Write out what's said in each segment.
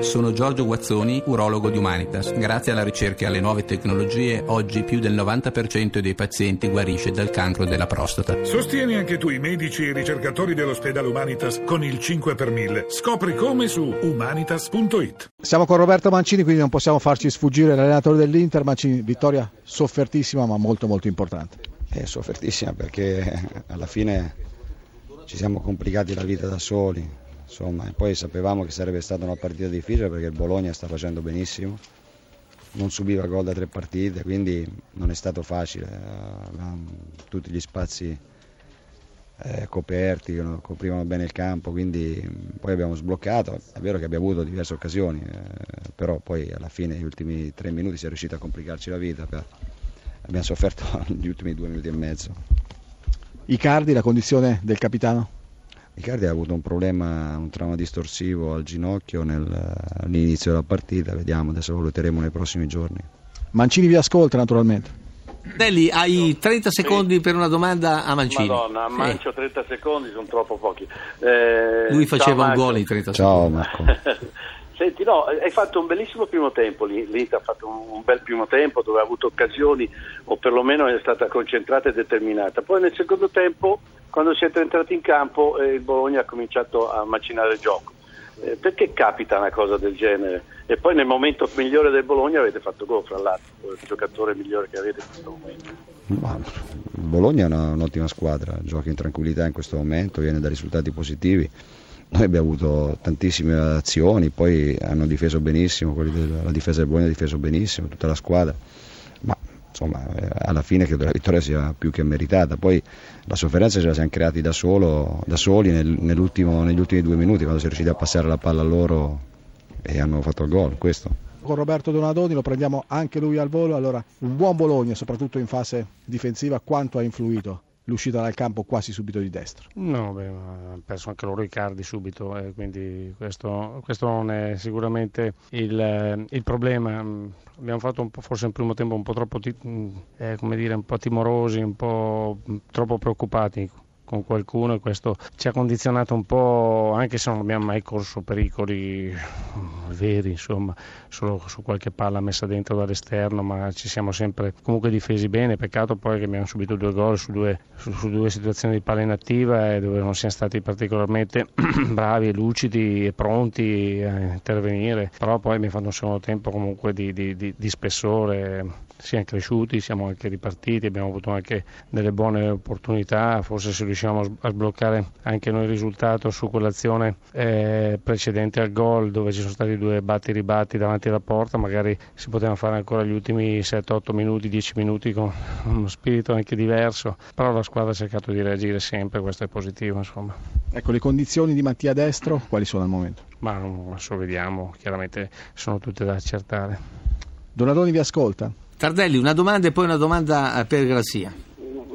Sono Giorgio Guazzoni, urologo di Humanitas. Grazie alla ricerca e alle nuove tecnologie, oggi più del 90% dei pazienti guarisce dal cancro della prostata. Sostieni anche tu i medici e i ricercatori dell'ospedale Humanitas con il 5 per 1000. Scopri come su humanitas.it. Siamo con Roberto Mancini, quindi non possiamo farci sfuggire l'allenatore dell'Inter. Mancini, vittoria soffertissima ma molto molto importante. È soffertissima perché alla fine ci siamo complicati la vita da soli insomma, poi sapevamo che sarebbe stata una partita difficile perché il Bologna sta facendo benissimo, non subiva gol da tre partite, quindi non è stato facile, avevamo tutti gli spazi eh, coperti, coprivano bene il campo, quindi poi abbiamo sbloccato, è vero che abbiamo avuto diverse occasioni, eh, però poi alla fine negli ultimi tre minuti si è riuscito a complicarci la vita, abbiamo sofferto gli ultimi due minuti e mezzo. Icardi, la condizione del capitano? Riccardi ha avuto un problema, un trauma distorsivo al ginocchio nel, all'inizio della partita, vediamo, adesso lo valuteremo nei prossimi giorni. Mancini vi ascolta naturalmente. Delli, hai 30 secondi sì. per una domanda a Mancini. Madonna, a Mancio 30 secondi sono troppo pochi. Eh, Lui faceva un gol in 30 ciao, secondi. Ciao Marco. Senti, no, hai fatto un bellissimo primo tempo, l'Inter ha fatto un bel primo tempo dove ha avuto occasioni o perlomeno è stata concentrata e determinata. Poi nel secondo tempo, quando siete entrati in campo, eh, il Bologna ha cominciato a macinare il gioco. Eh, perché capita una cosa del genere? E poi nel momento migliore del Bologna avete fatto gol, fra l'altro, il giocatore migliore che avete in questo momento. Ma, Bologna è una, un'ottima squadra, gioca in tranquillità in questo momento, viene da risultati positivi noi abbiamo avuto tantissime azioni, poi hanno difeso benissimo, della, la difesa del Bologna ha difeso benissimo, tutta la squadra, insomma eh, alla fine credo la vittoria sia più che meritata. Poi la sofferenza ce la siamo creati da, solo, da soli nel, negli ultimi due minuti, quando si è riusciti a passare la palla a loro e hanno fatto il gol. Questo con Roberto Donadoni, lo prendiamo anche lui al volo. Allora, un buon Bologna, soprattutto in fase difensiva, quanto ha influito l'uscita dal campo quasi subito di destro. No, beh, ha perso anche loro i cardi subito, eh, quindi questo, questo, non è sicuramente il, il, problema. Abbiamo fatto un po', forse in primo tempo un po' troppo mm, eh, dire, un po' timorosi, un po' troppo preoccupati con qualcuno e questo ci ha condizionato un po', anche se non abbiamo mai corso pericoli veri, insomma, solo su qualche palla messa dentro dall'esterno, ma ci siamo sempre comunque difesi bene. Peccato poi che abbiamo subito due gol su due, su, su due situazioni di palla inattiva e dove non siamo stati particolarmente bravi e lucidi e pronti a intervenire, però poi abbiamo fatto un secondo tempo comunque di, di, di, di spessore siamo cresciuti, siamo anche ripartiti, abbiamo avuto anche delle buone opportunità, forse se a sbloccare anche noi il risultato su quell'azione eh, precedente al gol dove ci sono stati due batti ribatti davanti alla porta, magari si potevano fare ancora gli ultimi 7-8 minuti, 10 minuti con uno spirito anche diverso, però la squadra ha cercato di reagire sempre, questo è positivo insomma. Ecco, le condizioni di Mattia Destro quali sono al momento? Ma adesso vediamo, chiaramente sono tutte da accertare. Donadoni vi ascolta. Tardelli, una domanda e poi una domanda per Grazia.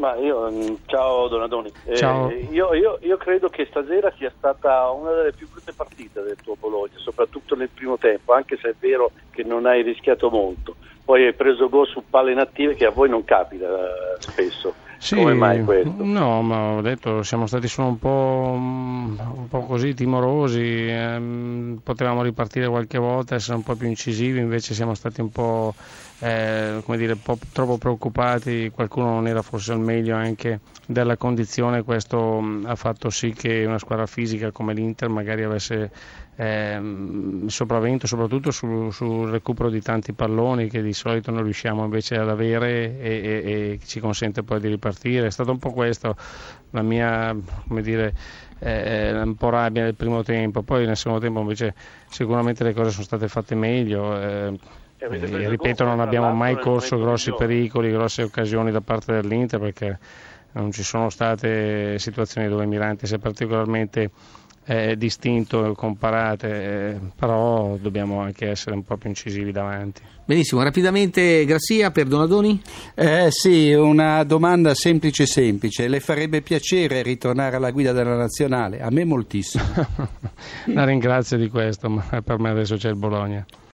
Ma io, mm, ciao Donadoni, ciao. Eh, io, io, io, credo che stasera sia stata una delle più brutte partite del tuo Bologna, soprattutto nel primo tempo, anche se è vero che non hai rischiato molto. Poi hai preso gol su palle inattive che a voi non capita eh, spesso. Sì, Come mai questo? No, ma ho detto siamo stati solo un po', un po così timorosi, ehm, potevamo ripartire qualche volta, essere un po' più incisivi, invece siamo stati un po', eh, come dire, un po troppo preoccupati, qualcuno non era forse al meglio anche della condizione, questo mh, ha fatto sì che una squadra fisica come l'Inter magari avesse ehm, sopravvento soprattutto sul, sul, recupero di tanti palloni che di solito non riusciamo invece ad avere e, e, e ci consente poi di ripartire. È stata un po' questa la mia, come dire, eh, un po' rabbia nel primo tempo, poi nel secondo tempo invece sicuramente le cose sono state fatte meglio. Eh, e, ripeto, non abbiamo mai corso grossi pericoli, grosse occasioni da parte dell'Inter perché non ci sono state situazioni dove Mirante si è particolarmente eh, distinto comparate, eh, però dobbiamo anche essere un po' più incisivi davanti. Benissimo, rapidamente Grazia per Donadoni? Eh, sì, una domanda semplice semplice. Le farebbe piacere ritornare alla guida della nazionale? A me moltissimo. La ringrazio di questo, ma per me adesso c'è il Bologna.